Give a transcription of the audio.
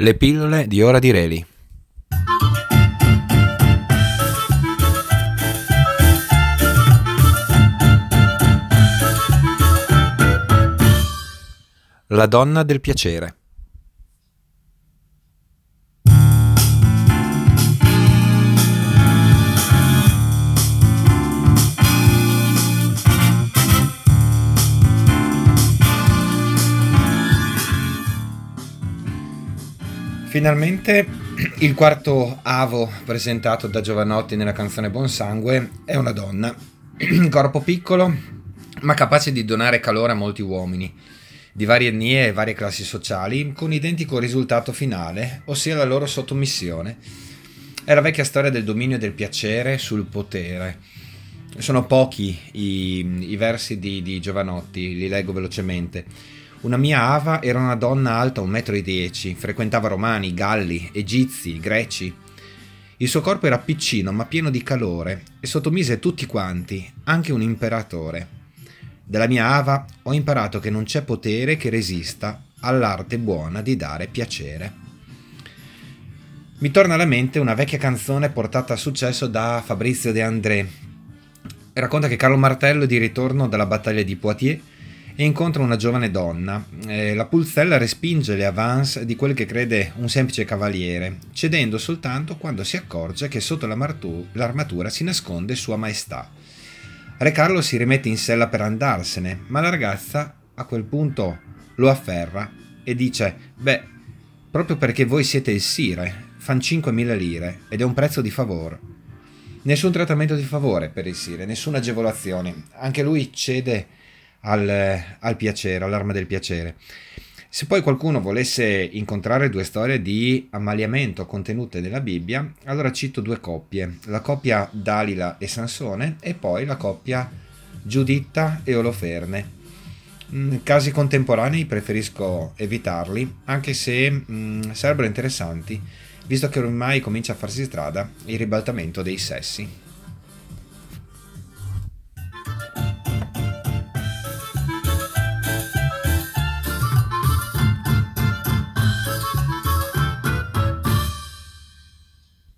Le pillole di Ora di Reli. La donna del piacere. Finalmente il quarto avo presentato da Giovanotti nella canzone Buon Sangue è una donna, corpo piccolo ma capace di donare calore a molti uomini, di varie etnie e varie classi sociali, con identico risultato finale, ossia la loro sottomissione. È la vecchia storia del dominio del piacere sul potere. Sono pochi i, i versi di, di Giovanotti, li leggo velocemente. Una mia ava era una donna alta 1,10 m, frequentava romani, galli, egizi, greci. Il suo corpo era piccino ma pieno di calore e sottomise tutti quanti, anche un imperatore. Dalla mia ava ho imparato che non c'è potere che resista all'arte buona di dare piacere. Mi torna alla mente una vecchia canzone portata a successo da Fabrizio De André. Racconta che Carlo Martello è di ritorno dalla battaglia di Poitiers e incontra una giovane donna. Eh, la pulzella respinge le avance di quel che crede un semplice cavaliere, cedendo soltanto quando si accorge che sotto l'armatura si nasconde Sua Maestà. Re Carlo si rimette in sella per andarsene, ma la ragazza a quel punto lo afferra e dice: Beh, proprio perché voi siete il sire, fan 5.000 lire ed è un prezzo di favore. Nessun trattamento di favore per il sire, nessuna agevolazione. Anche lui cede al, al piacere, all'arma del piacere. Se poi qualcuno volesse incontrare due storie di ammaliamento contenute nella Bibbia, allora cito due coppie, la coppia Dalila e Sansone e poi la coppia Giuditta e Oloferne. Mm, casi contemporanei preferisco evitarli, anche se mh, mm, sarebbero interessanti, visto che ormai comincia a farsi strada il ribaltamento dei sessi.